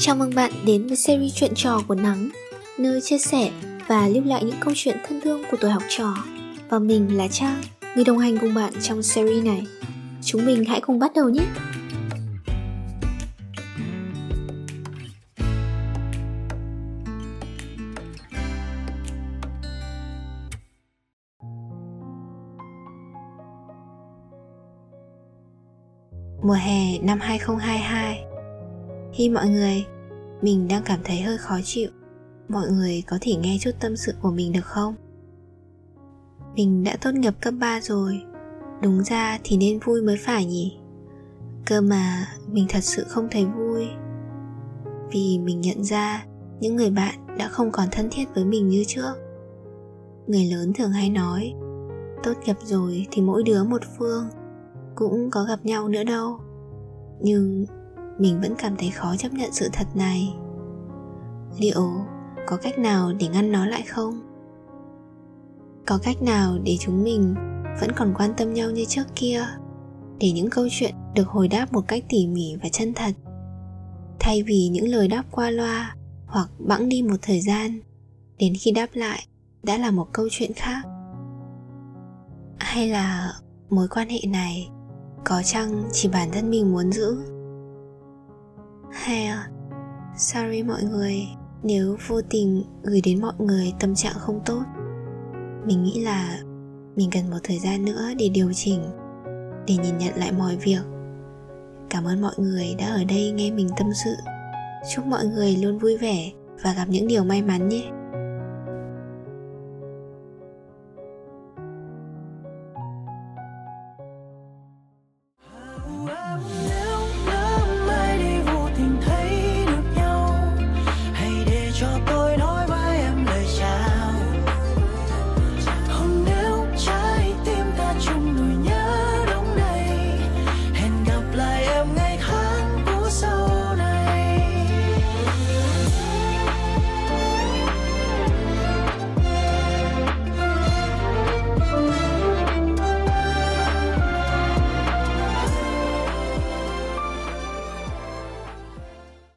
Chào mừng bạn đến với series chuyện trò của Nắng Nơi chia sẻ và lưu lại những câu chuyện thân thương của tuổi học trò Và mình là Trang, người đồng hành cùng bạn trong series này Chúng mình hãy cùng bắt đầu nhé! Mùa hè năm 2022 khi mọi người, mình đang cảm thấy hơi khó chịu. Mọi người có thể nghe chút tâm sự của mình được không? Mình đã tốt nghiệp cấp 3 rồi. Đúng ra thì nên vui mới phải nhỉ? Cơ mà mình thật sự không thấy vui. Vì mình nhận ra những người bạn đã không còn thân thiết với mình như trước. Người lớn thường hay nói Tốt nghiệp rồi thì mỗi đứa một phương Cũng có gặp nhau nữa đâu. Nhưng mình vẫn cảm thấy khó chấp nhận sự thật này. Liệu có cách nào để ngăn nó lại không? Có cách nào để chúng mình vẫn còn quan tâm nhau như trước kia? Để những câu chuyện được hồi đáp một cách tỉ mỉ và chân thật. Thay vì những lời đáp qua loa hoặc bẵng đi một thời gian, đến khi đáp lại đã là một câu chuyện khác. Hay là mối quan hệ này có chăng chỉ bản thân mình muốn giữ? Hay à? sorry mọi người, nếu vô tình gửi đến mọi người tâm trạng không tốt, mình nghĩ là mình cần một thời gian nữa để điều chỉnh, để nhìn nhận lại mọi việc. Cảm ơn mọi người đã ở đây nghe mình tâm sự. Chúc mọi người luôn vui vẻ và gặp những điều may mắn nhé. your boy.